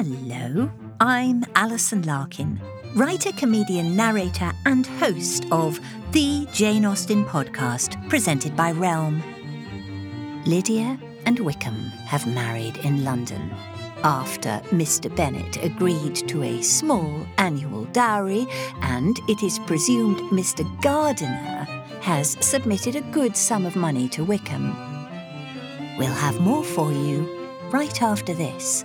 Hello, I'm Alison Larkin, writer, comedian, narrator, and host of the Jane Austen podcast presented by Realm. Lydia and Wickham have married in London after Mr. Bennet agreed to a small annual dowry, and it is presumed Mr. Gardiner has submitted a good sum of money to Wickham. We'll have more for you right after this.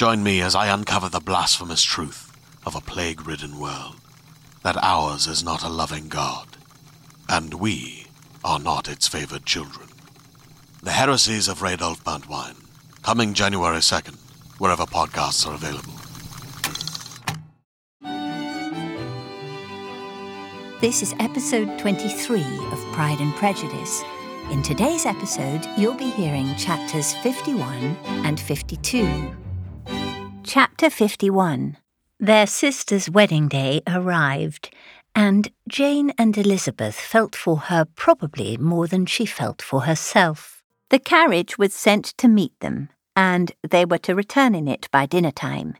Join me as I uncover the blasphemous truth of a plague ridden world that ours is not a loving God, and we are not its favored children. The Heresies of Radolf Burntwine, coming January 2nd, wherever podcasts are available. This is episode 23 of Pride and Prejudice. In today's episode, you'll be hearing chapters 51 and 52. Chapter 51 Their sister's wedding day arrived, and Jane and Elizabeth felt for her probably more than she felt for herself. The carriage was sent to meet them, and they were to return in it by dinner time.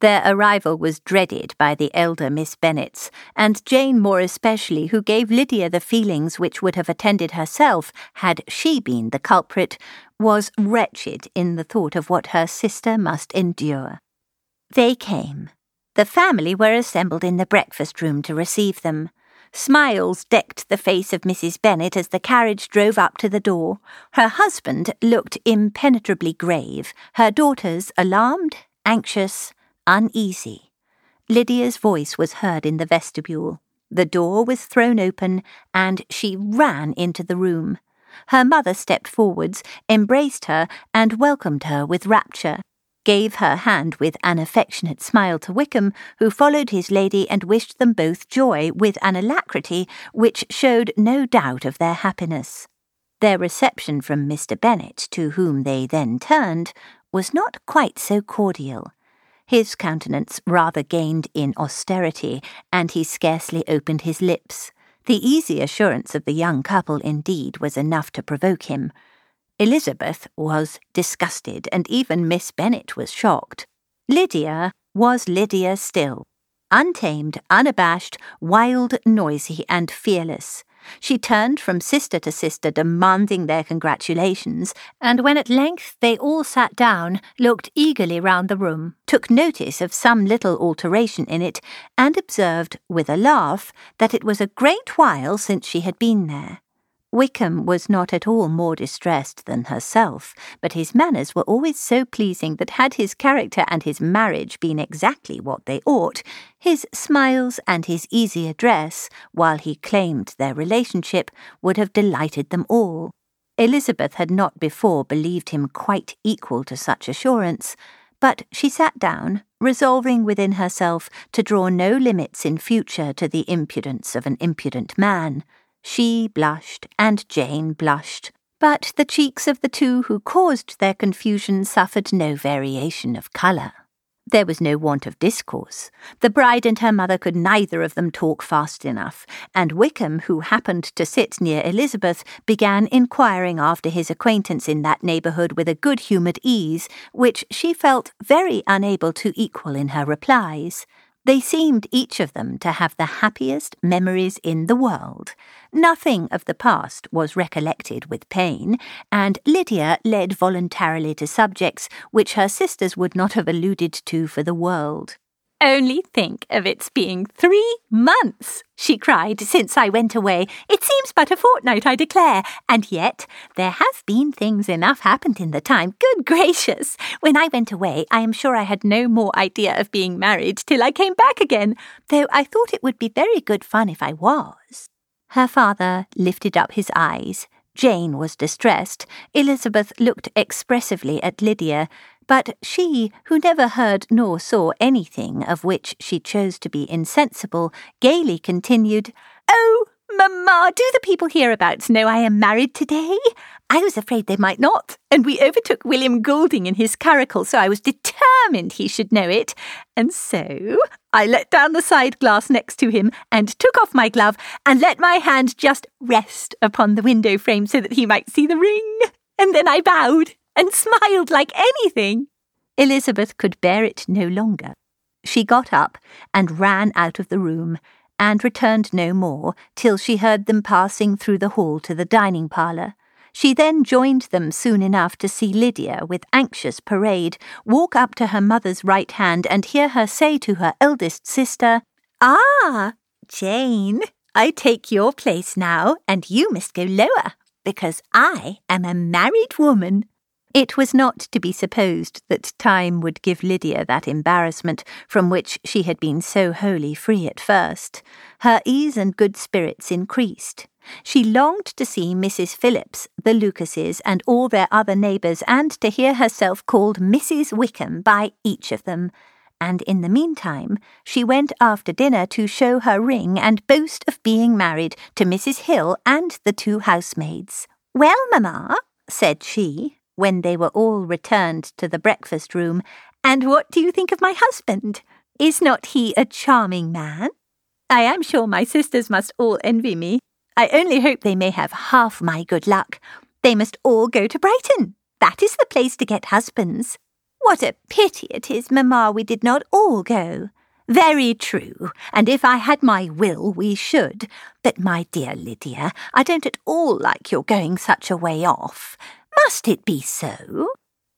Their arrival was dreaded by the elder Miss Bennets, and Jane more especially, who gave Lydia the feelings which would have attended herself had she been the culprit, was wretched in the thought of what her sister must endure. They came. The family were assembled in the breakfast room to receive them. Smiles decked the face of Mrs. Bennet as the carriage drove up to the door. Her husband looked impenetrably grave, her daughters alarmed, anxious, uneasy. Lydia's voice was heard in the vestibule. The door was thrown open, and she ran into the room. Her mother stepped forwards, embraced her, and welcomed her with rapture gave her hand with an affectionate smile to Wickham, who followed his lady and wished them both joy with an alacrity which showed no doubt of their happiness. Their reception from Mr. Bennet, to whom they then turned, was not quite so cordial. His countenance rather gained in austerity, and he scarcely opened his lips. The easy assurance of the young couple, indeed, was enough to provoke him. Elizabeth was disgusted, and even Miss Bennet was shocked. Lydia was Lydia still, untamed, unabashed, wild, noisy, and fearless. She turned from sister to sister, demanding their congratulations, and when at length they all sat down, looked eagerly round the room, took notice of some little alteration in it, and observed, with a laugh, that it was a great while since she had been there. Wickham was not at all more distressed than herself, but his manners were always so pleasing that had his character and his marriage been exactly what they ought, his smiles and his easy address, while he claimed their relationship, would have delighted them all. Elizabeth had not before believed him quite equal to such assurance, but she sat down, resolving within herself to draw no limits in future to the impudence of an impudent man. She blushed, and Jane blushed, but the cheeks of the two who caused their confusion suffered no variation of colour. There was no want of discourse. The bride and her mother could neither of them talk fast enough, and Wickham, who happened to sit near Elizabeth, began inquiring after his acquaintance in that neighbourhood with a good humoured ease, which she felt very unable to equal in her replies. They seemed each of them to have the happiest memories in the world. Nothing of the past was recollected with pain, and Lydia led voluntarily to subjects which her sisters would not have alluded to for the world. Only think of its being three months, she cried, since I went away. It seems but a fortnight, I declare. And yet there have been things enough happened in the time. Good gracious! When I went away, I am sure I had no more idea of being married till I came back again, though I thought it would be very good fun if I was. Her father lifted up his eyes. Jane was distressed. Elizabeth looked expressively at Lydia. But she, who never heard nor saw anything of which she chose to be insensible, gaily continued, Oh, Mamma, do the people hereabouts know I am married today? I was afraid they might not, and we overtook William Goulding in his curricle, so I was determined he should know it. And so I let down the side glass next to him and took off my glove and let my hand just rest upon the window frame so that he might see the ring. And then I bowed and smiled like anything. Elizabeth could bear it no longer. She got up and ran out of the room, and returned no more till she heard them passing through the hall to the dining parlour. She then joined them soon enough to see Lydia, with anxious parade, walk up to her mother's right hand and hear her say to her eldest sister, Ah, Jane, I take your place now, and you must go lower, because I am a married woman. It was not to be supposed that time would give Lydia that embarrassment from which she had been so wholly free at first. Her ease and good spirits increased. She longed to see Mrs. Phillips, the Lucases, and all their other neighbours, and to hear herself called Mrs. Wickham by each of them. And in the meantime, she went after dinner to show her ring and boast of being married to Mrs. Hill and the two housemaids. Well, mamma, said she, when they were all returned to the breakfast room, and what do you think of my husband? Is not he a charming man? I am sure my sisters must all envy me. I only hope they may have half my good luck. They must all go to Brighton. That is the place to get husbands. What a pity it is, mamma, we did not all go. Very true, and if I had my will, we should. But, my dear Lydia, I don't at all like your going such a way off. Must it be so?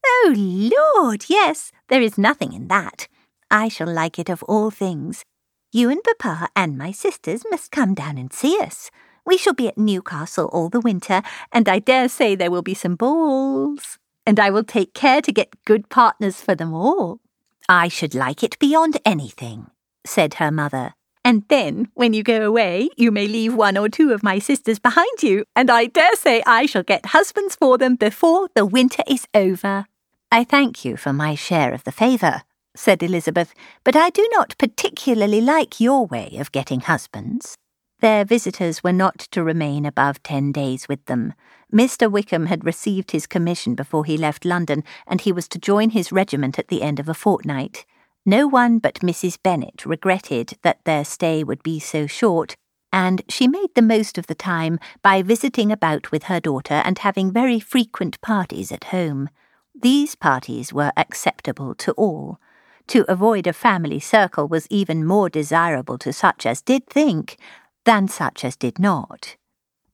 Oh, Lord, yes, there is nothing in that. I shall like it of all things. You and Papa and my sisters must come down and see us. We shall be at Newcastle all the winter, and I dare say there will be some balls. And I will take care to get good partners for them all. I should like it beyond anything, said her mother. And then, when you go away, you may leave one or two of my sisters behind you, and I dare say I shall get husbands for them before the winter is over. I thank you for my share of the favour, said Elizabeth, but I do not particularly like your way of getting husbands. Their visitors were not to remain above ten days with them. Mr. Wickham had received his commission before he left London, and he was to join his regiment at the end of a fortnight. No one but Mrs. Bennet regretted that their stay would be so short, and she made the most of the time by visiting about with her daughter and having very frequent parties at home. These parties were acceptable to all. To avoid a family circle was even more desirable to such as did think than such as did not.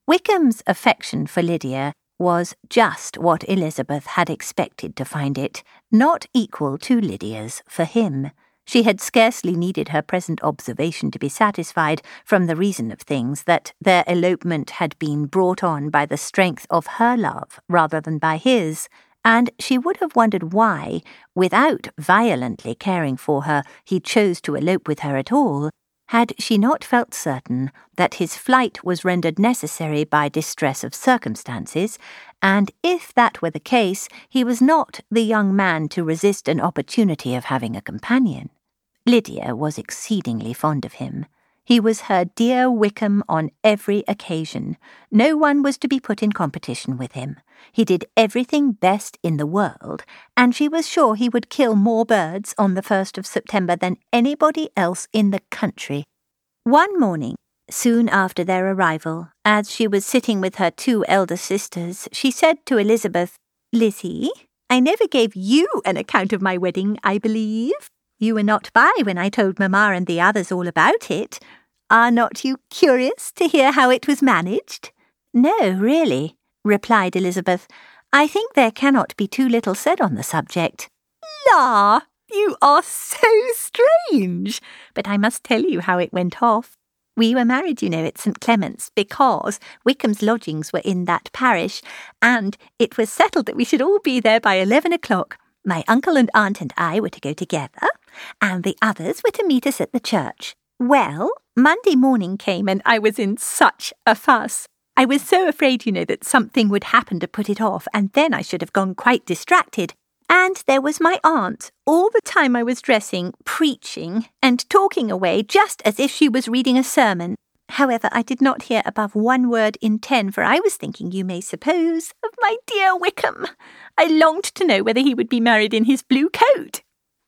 Wickham's affection for Lydia was just what Elizabeth had expected to find it, not equal to Lydia's for him. She had scarcely needed her present observation to be satisfied, from the reason of things, that their elopement had been brought on by the strength of her love rather than by his, and she would have wondered why, without violently caring for her, he chose to elope with her at all, had she not felt certain that his flight was rendered necessary by distress of circumstances, and if that were the case, he was not the young man to resist an opportunity of having a companion. Lydia was exceedingly fond of him. He was her dear Wickham on every occasion. No one was to be put in competition with him. He did everything best in the world, and she was sure he would kill more birds on the 1st of September than anybody else in the country. One morning, soon after their arrival, as she was sitting with her two elder sisters, she said to Elizabeth, Lizzie, I never gave you an account of my wedding, I believe. You were not by when I told Mamma and the others all about it. Are not you curious to hear how it was managed? No, really, replied Elizabeth. I think there cannot be too little said on the subject. La! You are so strange! But I must tell you how it went off. We were married, you know, at St. Clement's because Wickham's lodgings were in that parish, and it was settled that we should all be there by eleven o'clock. My uncle and aunt and I were to go together, and the others were to meet us at the church. Well, Monday morning came, and I was in such a fuss. I was so afraid, you know, that something would happen to put it off, and then I should have gone quite distracted. And there was my aunt, all the time I was dressing, preaching, and talking away just as if she was reading a sermon. However, I did not hear above one word in ten, for I was thinking, you may suppose, of my dear Wickham. I longed to know whether he would be married in his blue coat.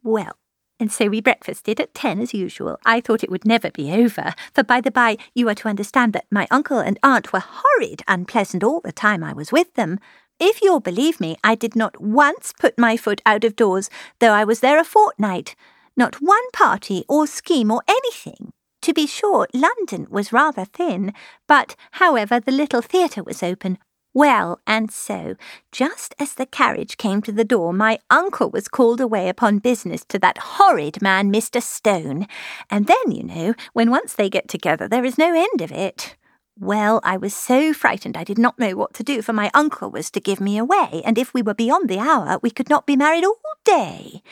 Well, and so we breakfasted at ten as usual. I thought it would never be over, for by the by, you are to understand that my uncle and aunt were horrid unpleasant all the time I was with them. If you'll believe me, I did not once put my foot out of doors, though I was there a fortnight. Not one party or scheme or anything. To be sure, London was rather thin, but, however, the little theatre was open. Well, and so, just as the carriage came to the door, my uncle was called away upon business to that horrid man, Mr. Stone. And then, you know, when once they get together, there is no end of it. Well, I was so frightened I did not know what to do, for my uncle was to give me away, and if we were beyond the hour, we could not be married all day.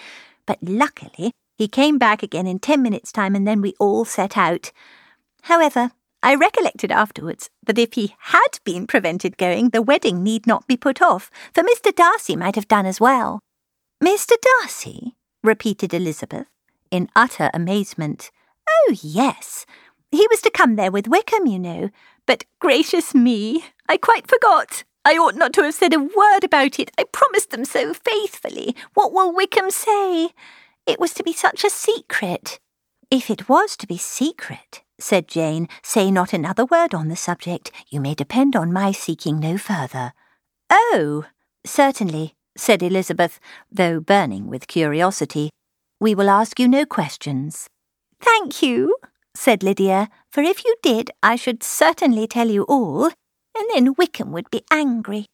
But luckily, he came back again in ten minutes' time, and then we all set out. However, I recollected afterwards that if he had been prevented going, the wedding need not be put off, for Mr. Darcy might have done as well. Mr. Darcy? repeated Elizabeth, in utter amazement. Oh, yes. He was to come there with Wickham, you know. But gracious me, I quite forgot. I ought not to have said a word about it. I promised them so faithfully. What will Wickham say? It was to be such a secret. If it was to be secret, said Jane, say not another word on the subject. You may depend on my seeking no further. Oh, certainly, said Elizabeth, though burning with curiosity. We will ask you no questions. Thank you, said Lydia, for if you did, I should certainly tell you all, and then Wickham would be angry.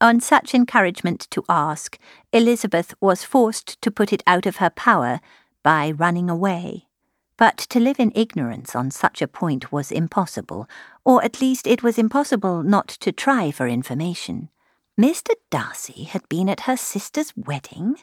On such encouragement to ask, Elizabeth was forced to put it out of her power by running away. But to live in ignorance on such a point was impossible, or at least it was impossible not to try for information. Mr. Darcy had been at her sister's wedding.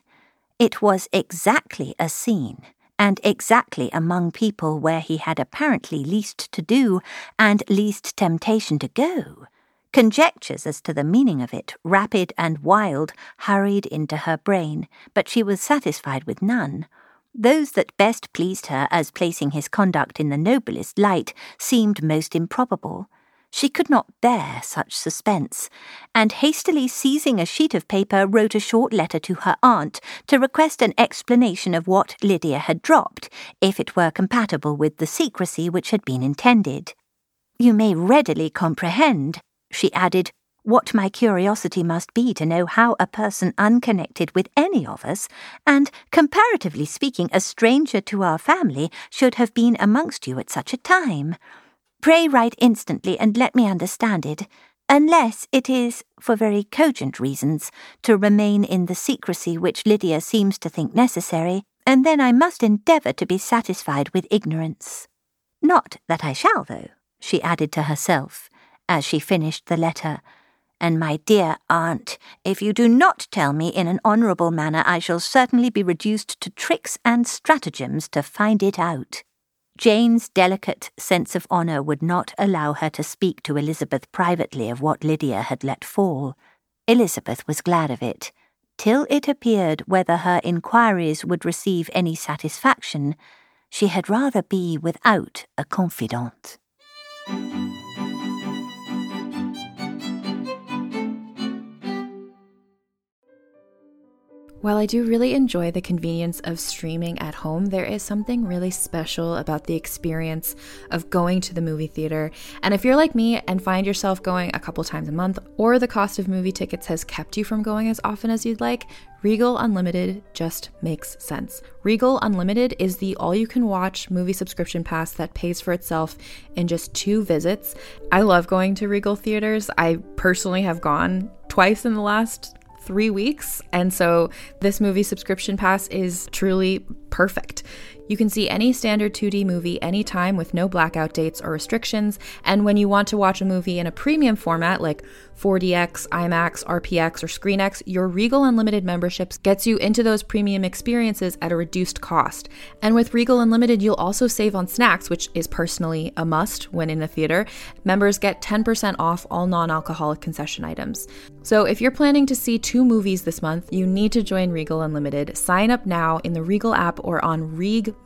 It was exactly a scene and exactly among people where he had apparently least to do and least temptation to go. Conjectures as to the meaning of it, rapid and wild, hurried into her brain, but she was satisfied with none. Those that best pleased her as placing his conduct in the noblest light seemed most improbable. She could not bear such suspense, and hastily seizing a sheet of paper, wrote a short letter to her aunt to request an explanation of what Lydia had dropped, if it were compatible with the secrecy which had been intended. You may readily comprehend, she added, what my curiosity must be to know how a person unconnected with any of us, and, comparatively speaking, a stranger to our family, should have been amongst you at such a time. Pray write instantly and let me understand it, unless it is, for very cogent reasons, to remain in the secrecy which Lydia seems to think necessary, and then I must endeavour to be satisfied with ignorance. Not that I shall, though, she added to herself, as she finished the letter. And my dear aunt, if you do not tell me in an honourable manner, I shall certainly be reduced to tricks and stratagems to find it out. Jane's delicate sense of honour would not allow her to speak to Elizabeth privately of what Lydia had let fall. Elizabeth was glad of it. Till it appeared whether her inquiries would receive any satisfaction, she had rather be without a confidant. While I do really enjoy the convenience of streaming at home, there is something really special about the experience of going to the movie theater. And if you're like me and find yourself going a couple times a month, or the cost of movie tickets has kept you from going as often as you'd like, Regal Unlimited just makes sense. Regal Unlimited is the all you can watch movie subscription pass that pays for itself in just two visits. I love going to Regal theaters. I personally have gone twice in the last three weeks. And so this movie subscription pass is truly perfect. You can see any standard 2D movie anytime with no blackout dates or restrictions. And when you want to watch a movie in a premium format like 4DX, IMAX, RPX, or ScreenX, your Regal Unlimited memberships gets you into those premium experiences at a reduced cost. And with Regal Unlimited, you'll also save on snacks, which is personally a must when in the theater. Members get 10% off all non alcoholic concession items. So if you're planning to see two movies this month, you need to join Regal Unlimited. Sign up now in the Regal app or on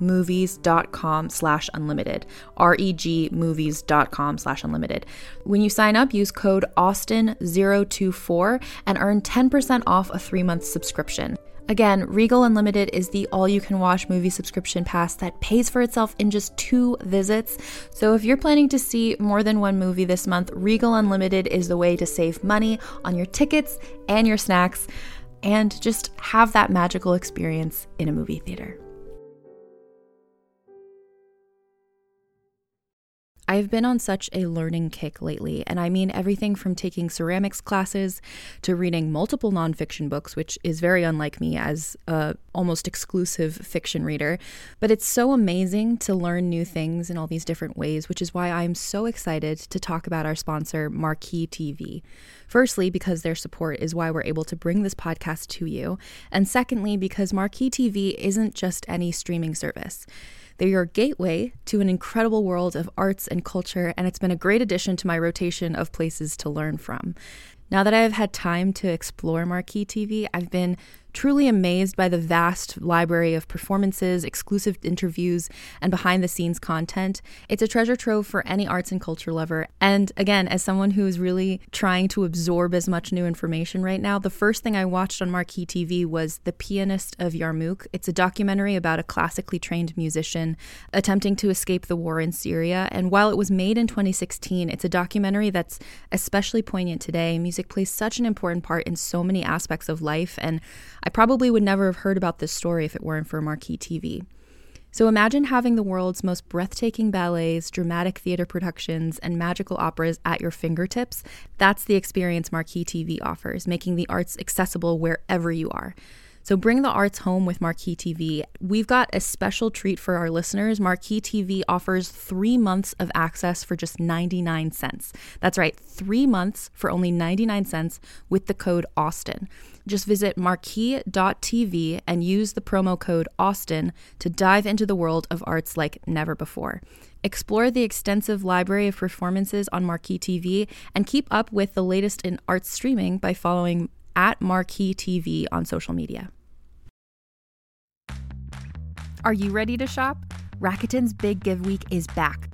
regmovies.com slash unlimited. R-E-G movies.com slash unlimited. When you sign up, use code Austin024 and earn 10% off a three-month subscription. Again, Regal Unlimited is the all you can watch movie subscription pass that pays for itself in just two visits. So if you're planning to see more than one movie this month, Regal Unlimited is the way to save money on your tickets and your snacks and just have that magical experience in a movie theater. I've been on such a learning kick lately, and I mean everything from taking ceramics classes to reading multiple nonfiction books, which is very unlike me as a almost exclusive fiction reader. But it's so amazing to learn new things in all these different ways, which is why I'm so excited to talk about our sponsor, Marquee TV. Firstly, because their support is why we're able to bring this podcast to you, and secondly, because Marquee TV isn't just any streaming service. They're your gateway to an incredible world of arts and culture, and it's been a great addition to my rotation of places to learn from. Now that I've had time to explore Marquee TV, I've been truly amazed by the vast library of performances, exclusive interviews, and behind the scenes content. It's a treasure trove for any arts and culture lover. And again, as someone who is really trying to absorb as much new information right now, the first thing I watched on Marquee TV was The Pianist of Yarmouk. It's a documentary about a classically trained musician attempting to escape the war in Syria. And while it was made in 2016, it's a documentary that's especially poignant today. Music plays such an important part in so many aspects of life. And I probably would never have heard about this story if it weren't for Marquee TV. So imagine having the world's most breathtaking ballets, dramatic theater productions, and magical operas at your fingertips. That's the experience Marquee TV offers, making the arts accessible wherever you are. So bring the arts home with Marquee TV. We've got a special treat for our listeners. Marquee TV offers three months of access for just 99 cents. That's right, three months for only 99 cents with the code Austin. Just visit marquee.tv and use the promo code AUSTIN to dive into the world of arts like never before. Explore the extensive library of performances on Marquee TV and keep up with the latest in arts streaming by following at Marquee TV on social media. Are you ready to shop? Rakuten's Big Give Week is back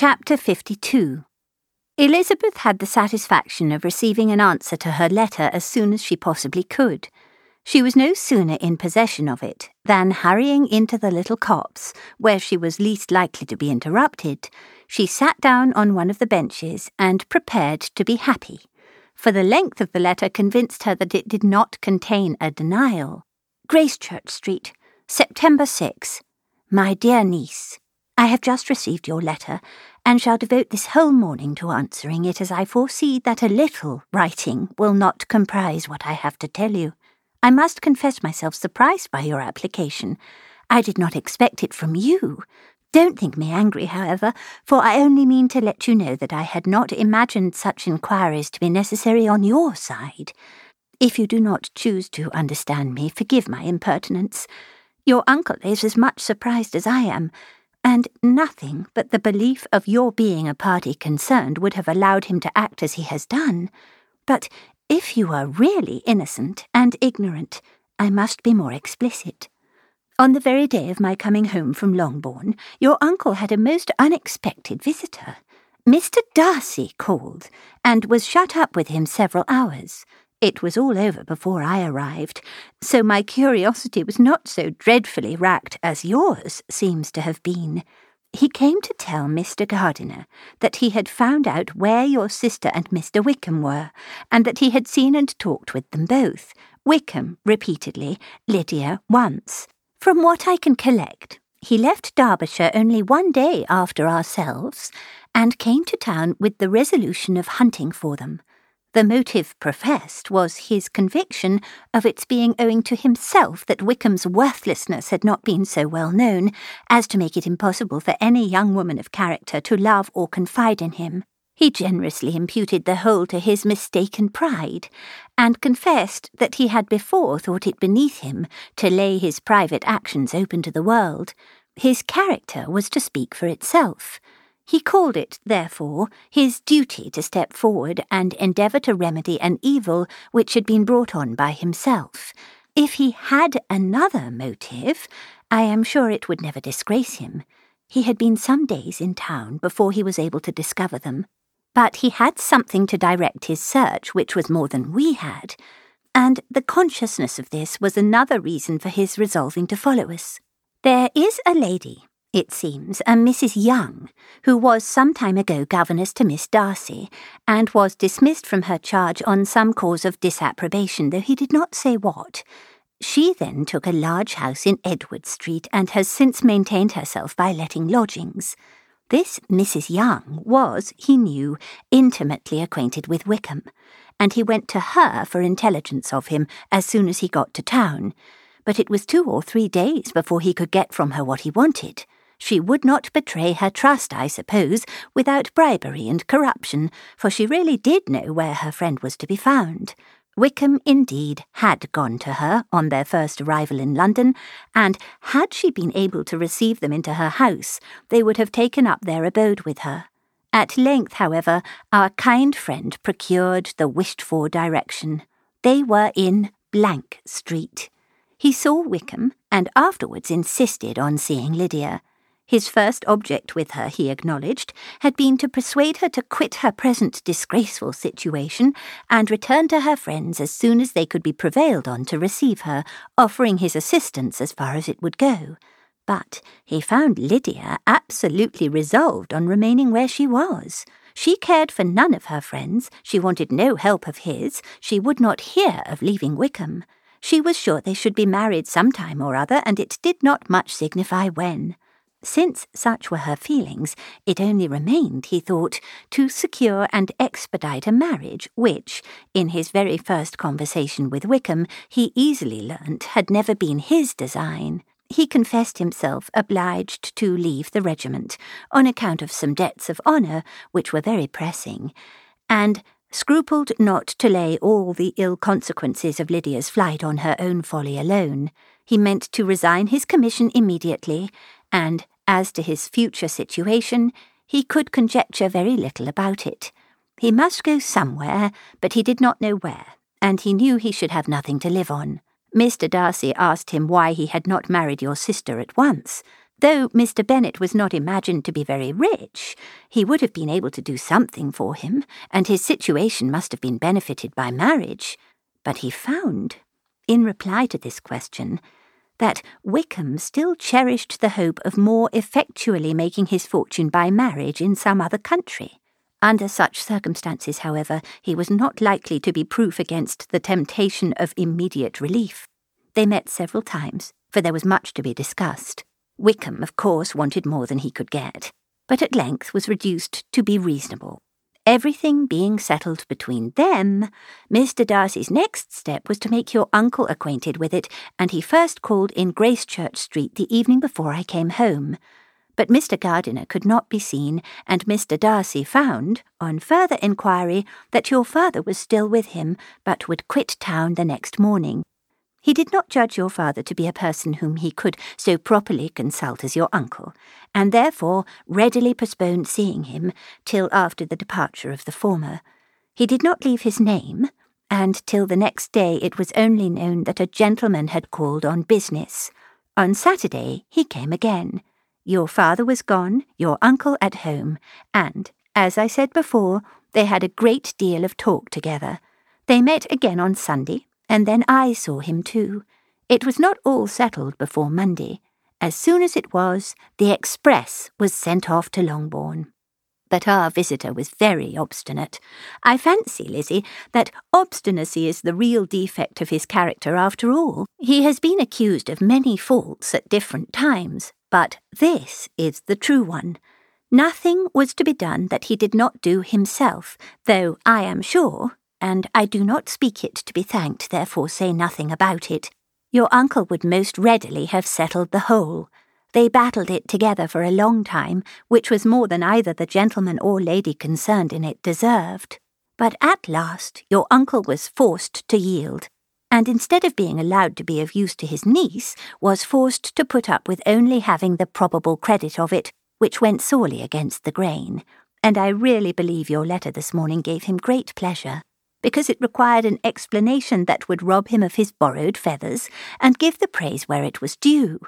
Chapter 52 Elizabeth had the satisfaction of receiving an answer to her letter as soon as she possibly could. She was no sooner in possession of it than, hurrying into the little copse, where she was least likely to be interrupted, she sat down on one of the benches and prepared to be happy. for the length of the letter convinced her that it did not contain a denial. Gracechurch Street, September 6. My dear niece, I have just received your letter and shall devote this whole morning to answering it as I foresee that a little writing will not comprise what I have to tell you. I must confess myself surprised by your application. I did not expect it from you. Don't think me angry, however, for I only mean to let you know that I had not imagined such inquiries to be necessary on your side. If you do not choose to understand me, forgive my impertinence. Your uncle is as much surprised as I am, and nothing but the belief of your being a party concerned would have allowed him to act as he has done. But if you are really innocent and ignorant, I must be more explicit. On the very day of my coming home from Longbourn, your uncle had a most unexpected visitor. Mr. Darcy called, and was shut up with him several hours. It was all over before I arrived, so my curiosity was not so dreadfully racked as yours seems to have been. He came to tell Mr. Gardiner that he had found out where your sister and Mr. Wickham were, and that he had seen and talked with them both. Wickham repeatedly, Lydia once. From what I can collect, he left Derbyshire only one day after ourselves, and came to town with the resolution of hunting for them. The motive professed was his conviction of its being owing to himself that Wickham's worthlessness had not been so well known as to make it impossible for any young woman of character to love or confide in him. He generously imputed the whole to his mistaken pride, and confessed that he had before thought it beneath him to lay his private actions open to the world. His character was to speak for itself. He called it, therefore, his duty to step forward and endeavour to remedy an evil which had been brought on by himself. If he had another motive, I am sure it would never disgrace him. He had been some days in town before he was able to discover them. But he had something to direct his search which was more than we had, and the consciousness of this was another reason for his resolving to follow us. There is a lady, it seems, a Mrs. Young, who was some time ago governess to Miss Darcy, and was dismissed from her charge on some cause of disapprobation, though he did not say what. She then took a large house in Edward Street and has since maintained herself by letting lodgings. This Mrs. Young was, he knew, intimately acquainted with Wickham, and he went to her for intelligence of him as soon as he got to town. But it was two or three days before he could get from her what he wanted. She would not betray her trust, I suppose, without bribery and corruption, for she really did know where her friend was to be found. Wickham, indeed, had gone to her on their first arrival in London, and had she been able to receive them into her house, they would have taken up their abode with her. At length, however, our kind friend procured the wished for direction. They were in Blank Street. He saw Wickham, and afterwards insisted on seeing Lydia. His first object with her, he acknowledged, had been to persuade her to quit her present disgraceful situation and return to her friends as soon as they could be prevailed on to receive her, offering his assistance as far as it would go. But he found Lydia absolutely resolved on remaining where she was. She cared for none of her friends, she wanted no help of his, she would not hear of leaving Wickham. She was sure they should be married some time or other, and it did not much signify when. Since such were her feelings, it only remained, he thought, to secure and expedite a marriage which, in his very first conversation with Wickham, he easily learnt had never been his design. He confessed himself obliged to leave the regiment on account of some debts of honour which were very pressing, and scrupled not to lay all the ill consequences of Lydia's flight on her own folly alone. He meant to resign his commission immediately and as to his future situation, he could conjecture very little about it. He must go somewhere, but he did not know where, and he knew he should have nothing to live on. Mr. Darcy asked him why he had not married your sister at once. Though Mr. Bennet was not imagined to be very rich, he would have been able to do something for him, and his situation must have been benefited by marriage. But he found, in reply to this question, that Wickham still cherished the hope of more effectually making his fortune by marriage in some other country. Under such circumstances, however, he was not likely to be proof against the temptation of immediate relief. They met several times, for there was much to be discussed. Wickham, of course, wanted more than he could get, but at length was reduced to be reasonable. Everything being settled between them, Mr. Darcy's next step was to make your uncle acquainted with it, and he first called in Gracechurch Street the evening before I came home. But Mr. Gardiner could not be seen, and Mr. Darcy found, on further inquiry, that your father was still with him, but would quit town the next morning. He did not judge your father to be a person whom he could so properly consult as your uncle, and therefore readily postponed seeing him till after the departure of the former. He did not leave his name, and till the next day it was only known that a gentleman had called on business. On Saturday he came again. Your father was gone, your uncle at home, and, as I said before, they had a great deal of talk together. They met again on Sunday, and then I saw him too. It was not all settled before Monday. As soon as it was, the express was sent off to Longbourn. But our visitor was very obstinate. I fancy, Lizzie, that obstinacy is the real defect of his character after all. He has been accused of many faults at different times, but this is the true one. Nothing was to be done that he did not do himself, though I am sure and I do not speak it to be thanked, therefore say nothing about it. Your uncle would most readily have settled the whole. They battled it together for a long time, which was more than either the gentleman or lady concerned in it deserved. But at last your uncle was forced to yield, and instead of being allowed to be of use to his niece, was forced to put up with only having the probable credit of it, which went sorely against the grain. And I really believe your letter this morning gave him great pleasure because it required an explanation that would rob him of his borrowed feathers and give the praise where it was due.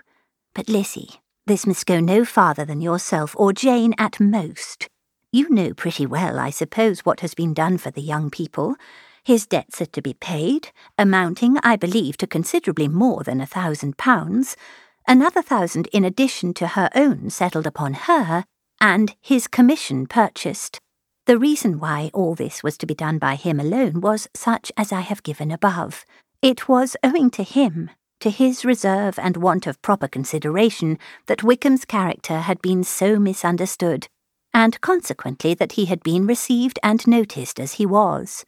But, Lizzie, this must go no farther than yourself or Jane at most. You know pretty well, I suppose, what has been done for the young people. His debts are to be paid, amounting, I believe, to considerably more than a thousand pounds, another thousand in addition to her own settled upon her, and his commission purchased. The reason why all this was to be done by him alone was such as I have given above. It was owing to him, to his reserve and want of proper consideration, that Wickham's character had been so misunderstood, and consequently that he had been received and noticed as he was.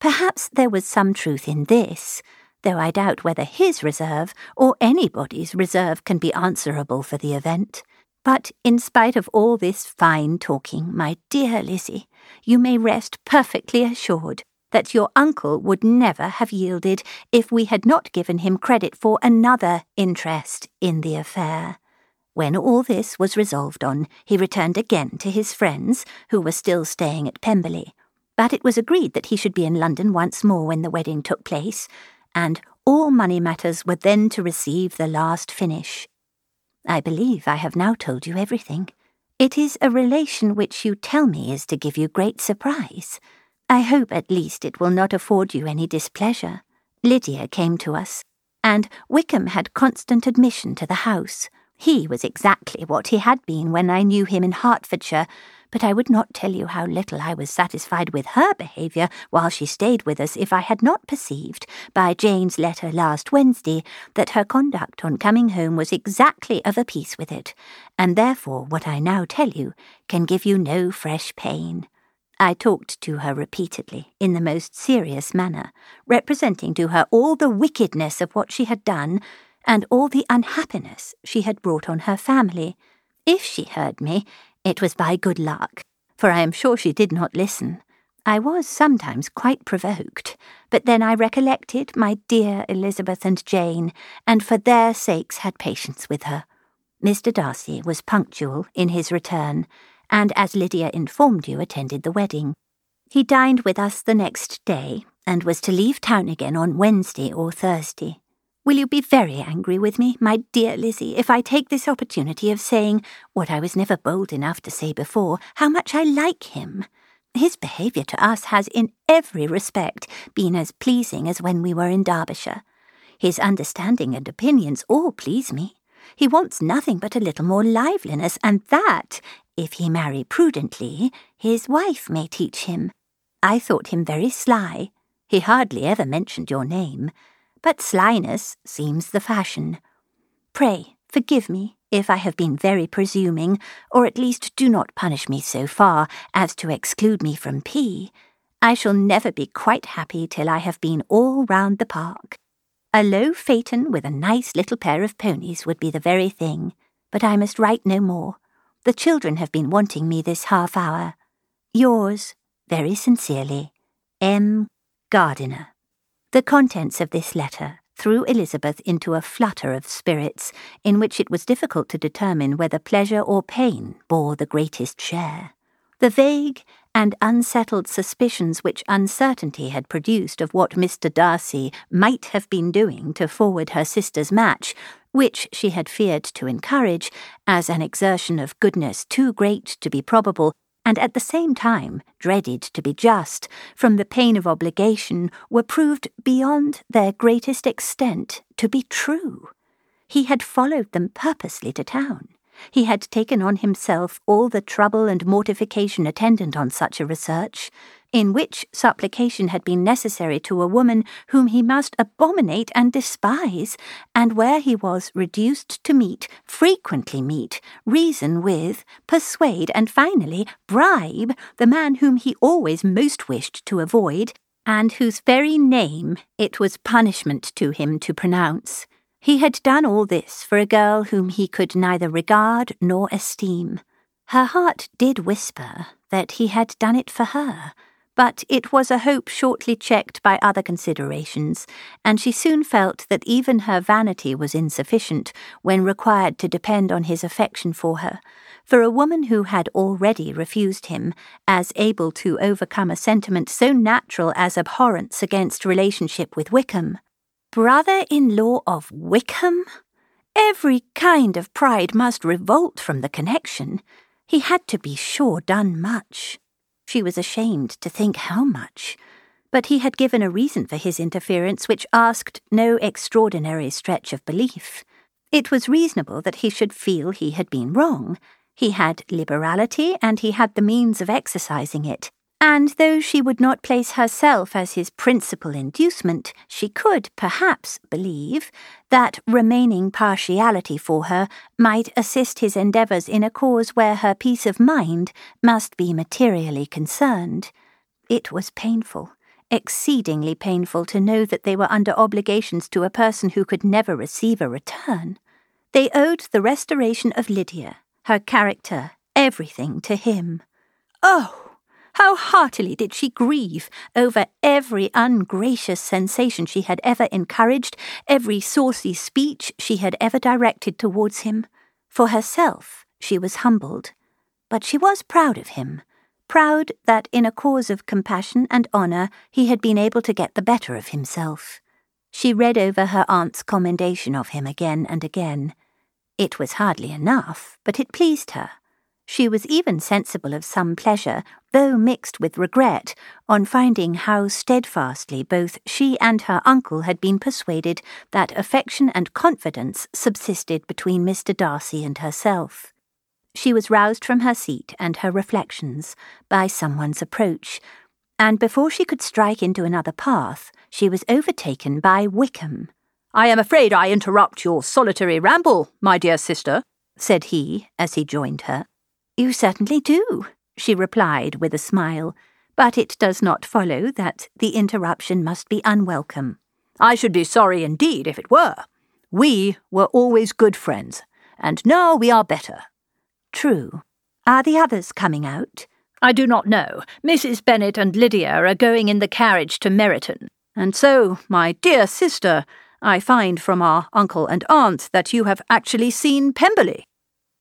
Perhaps there was some truth in this, though I doubt whether his reserve or anybody's reserve can be answerable for the event. But in spite of all this fine talking, my dear Lizzie, you may rest perfectly assured that your uncle would never have yielded if we had not given him credit for another interest in the affair. When all this was resolved on, he returned again to his friends, who were still staying at Pemberley. But it was agreed that he should be in London once more when the wedding took place, and all money matters were then to receive the last finish. I believe I have now told you everything. It is a relation which you tell me is to give you great surprise. I hope at least it will not afford you any displeasure. Lydia came to us, and Wickham had constant admission to the house. He was exactly what he had been when I knew him in Hertfordshire, but I would not tell you how little I was satisfied with her behaviour while she stayed with us if I had not perceived, by Jane's letter last Wednesday, that her conduct on coming home was exactly of a piece with it, and therefore what I now tell you can give you no fresh pain. I talked to her repeatedly, in the most serious manner, representing to her all the wickedness of what she had done, and all the unhappiness she had brought on her family. If she heard me, it was by good luck, for I am sure she did not listen. I was sometimes quite provoked, but then I recollected my dear Elizabeth and Jane, and for their sakes had patience with her. Mr. Darcy was punctual in his return, and as Lydia informed you, attended the wedding. He dined with us the next day, and was to leave town again on Wednesday or Thursday. Will you be very angry with me, my dear Lizzie, if I take this opportunity of saying, what I was never bold enough to say before, how much I like him? His behaviour to us has, in every respect, been as pleasing as when we were in Derbyshire. His understanding and opinions all please me. He wants nothing but a little more liveliness, and that If he marry prudently, his wife may teach him. I thought him very sly. He hardly ever mentioned your name, but slyness seems the fashion. Pray, forgive me if I have been very presuming, or at least do not punish me so far as to exclude me from P. I shall never be quite happy till I have been all round the park. A low phaeton with a nice little pair of ponies would be the very thing, but I must write no more. The children have been wanting me this half hour. Yours, very sincerely, M. Gardiner. The contents of this letter threw Elizabeth into a flutter of spirits in which it was difficult to determine whether pleasure or pain bore the greatest share. The vague and unsettled suspicions which uncertainty had produced of what Mr. Darcy might have been doing to forward her sister's match, which she had feared to encourage as an exertion of goodness too great to be probable, and at the same time dreaded to be just, from the pain of obligation, were proved beyond their greatest extent to be true. He had followed them purposely to town. He had taken on himself all the trouble and mortification attendant on such a research, in which supplication had been necessary to a woman whom he must abominate and despise, and where he was reduced to meet, frequently meet, reason with, persuade, and finally bribe the man whom he always most wished to avoid, and whose very name it was punishment to him to pronounce. He had done all this for a girl whom he could neither regard nor esteem. Her heart did whisper that he had done it for her, but it was a hope shortly checked by other considerations, and she soon felt that even her vanity was insufficient when required to depend on his affection for her. For a woman who had already refused him as able to overcome a sentiment so natural as abhorrence against relationship with Wickham, brother in law of Wickham? Every kind of pride must revolt from the connection. He had to be sure done much. She was ashamed to think how much. But he had given a reason for his interference which asked no extraordinary stretch of belief. It was reasonable that he should feel he had been wrong. He had liberality, and he had the means of exercising it and though she would not place herself as his principal inducement, she could, perhaps, believe that remaining partiality for her might assist his endeavours in a cause where her peace of mind must be materially concerned. It was painful, exceedingly painful, to know that they were under obligations to a person who could never receive a return. They owed the restoration of Lydia, her character, everything to him. Oh! How heartily did she grieve over every ungracious sensation she had ever encouraged, every saucy speech she had ever directed towards him. For herself, she was humbled, but she was proud of him, proud that in a cause of compassion and honour he had been able to get the better of himself. She read over her aunt's commendation of him again and again. It was hardly enough, but it pleased her. She was even sensible of some pleasure, though mixed with regret, on finding how steadfastly both she and her uncle had been persuaded that affection and confidence subsisted between Mr. Darcy and herself. She was roused from her seat and her reflections by someone's approach, and before she could strike into another path, she was overtaken by Wickham. I am afraid I interrupt your solitary ramble, my dear sister, said he as he joined her. You certainly do, she replied with a smile, but it does not follow that the interruption must be unwelcome. I should be sorry indeed if it were. We were always good friends, and now we are better. True. Are the others coming out? I do not know. Mrs. Bennet and Lydia are going in the carriage to Meryton. And so, my dear sister, I find from our uncle and aunt that you have actually seen Pemberley.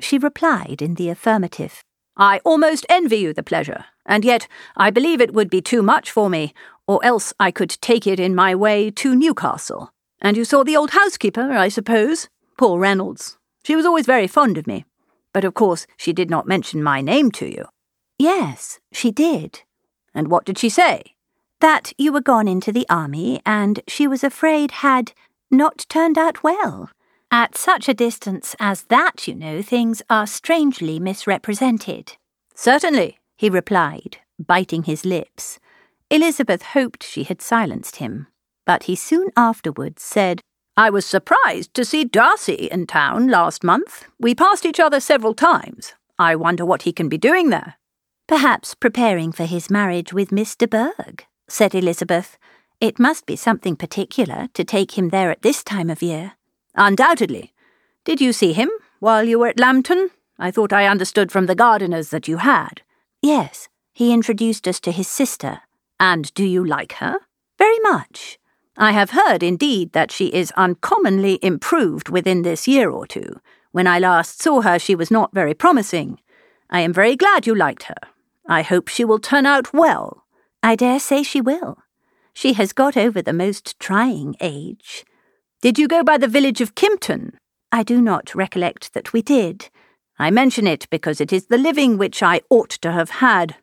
She replied in the affirmative. I almost envy you the pleasure, and yet I believe it would be too much for me, or else I could take it in my way to Newcastle. And you saw the old housekeeper, I suppose? Poor Reynolds. She was always very fond of me. But of course she did not mention my name to you. Yes, she did. And what did she say? That you were gone into the army, and she was afraid had not turned out well At such a distance as that, you know, things are strangely misrepresented. Certainly, he replied, biting his lips. Elizabeth hoped she had silenced him, but he soon afterwards said, I was surprised to see Darcy in town last month. We passed each other several times. I wonder what he can be doing there. Perhaps preparing for his marriage with Miss de Bourgh, said Elizabeth. It must be something particular to take him there at this time of year. Undoubtedly. Did you see him while you were at Lambton? I thought I understood from the Gardiners that you had. Yes, he introduced us to his sister. And do you like her? Very much. I have heard, indeed, that she is uncommonly improved within this year or two. When I last saw her, she was not very promising. I am very glad you liked her. I hope she will turn out well. I dare say she will. She has got over the most trying age. Did you go by the village of Kympton? I do not recollect that we did. I mention it because it is the living which I ought to have had.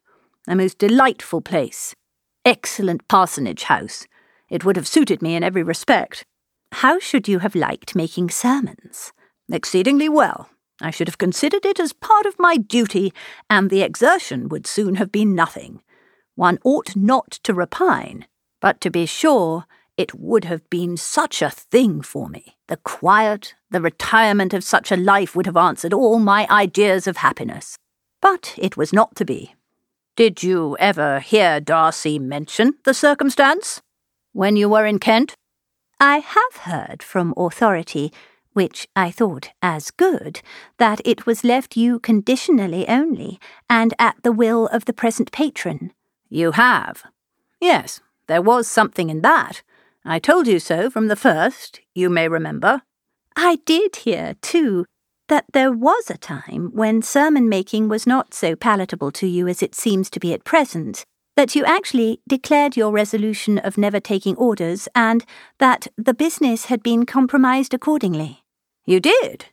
A most delightful place. Excellent parsonage house. It would have suited me in every respect. How should you have liked making sermons? Exceedingly well. I should have considered it as part of my duty, and the exertion would soon have been nothing. One ought not to repine, but to be sure, it would have been such a thing for me. The quiet, the retirement of such a life would have answered all my ideas of happiness. But it was not to be. Did you ever hear Darcy mention the circumstance? When you were in Kent? I have heard from authority, which I thought as good, that it was left you conditionally only, and at the will of the present patron. You have? Yes, there was something in that. I told you so from the first, you may remember. I did hear, too, that there was a time when sermon making was not so palatable to you as it seems to be at present, that you actually declared your resolution of never taking orders, and that the business had been compromised accordingly. You did,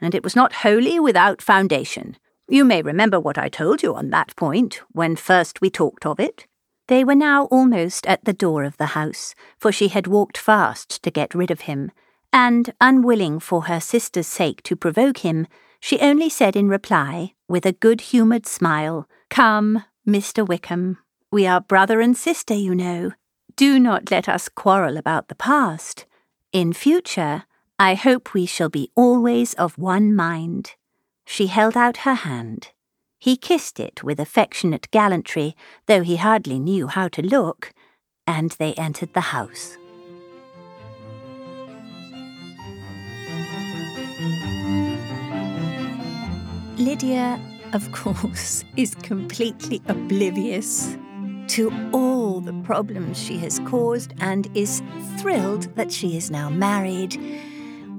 and it was not wholly without foundation. You may remember what I told you on that point when first we talked of it. They were now almost at the door of the house, for she had walked fast to get rid of him, and, unwilling for her sister's sake to provoke him, she only said in reply, with a good humoured smile, Come, Mr. Wickham, we are brother and sister, you know. Do not let us quarrel about the past. In future, I hope we shall be always of one mind. She held out her hand. He kissed it with affectionate gallantry, though he hardly knew how to look, and they entered the house. Lydia, of course, is completely oblivious to all the problems she has caused and is thrilled that she is now married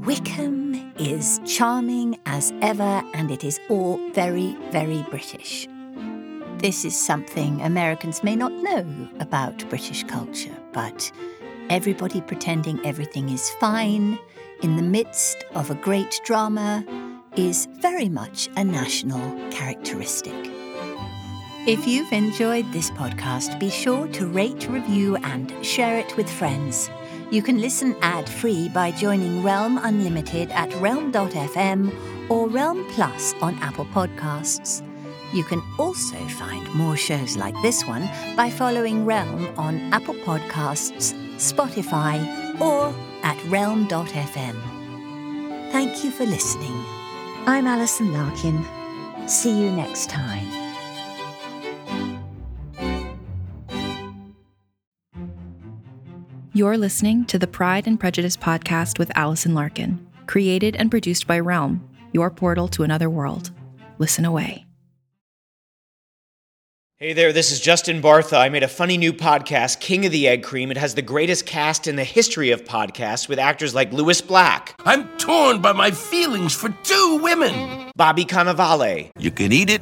Wickham is charming as ever, and it is all very, very British. This is something Americans may not know about British culture, but everybody pretending everything is fine in the midst of a great drama is very much a national characteristic. If you've enjoyed this podcast, be sure to rate, review, and share it with friends. You can listen ad free by joining Realm Unlimited at realm.fm or Realm Plus on Apple Podcasts. You can also find more shows like this one by following Realm on Apple Podcasts, Spotify, or at realm.fm. Thank you for listening. I'm Alison Larkin. See you next time. You're listening to the Pride and Prejudice podcast with Alison Larkin, created and produced by Realm, your portal to another world. Listen away. Hey there, this is Justin Bartha. I made a funny new podcast, King of the Egg Cream. It has the greatest cast in the history of podcasts with actors like Lewis Black. I'm torn by my feelings for two women. Bobby Cannavale. You can eat it,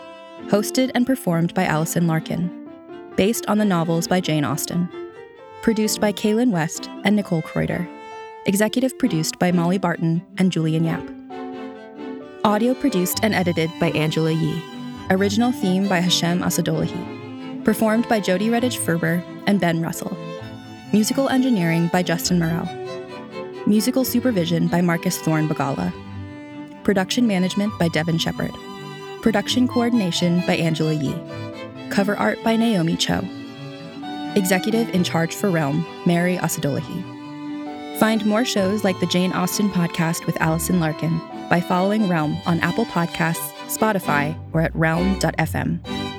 hosted and performed by Alison Larkin, based on the novels by Jane Austen. Produced by Kaylin West and Nicole Kreuter. Executive produced by Molly Barton and Julian Yap. Audio produced and edited by Angela Yee. Original theme by Hashem Asadolahi. Performed by Jody Redhage Ferber and Ben Russell. Musical engineering by Justin Morel. Musical supervision by Marcus Thorne Bagala. Production management by Devin Shepard. Production coordination by Angela Yee. Cover art by Naomi Cho. Executive in charge for Realm, Mary Asadolahi. Find more shows like the Jane Austen podcast with Alison Larkin by following Realm on Apple Podcasts, Spotify, or at realm.fm.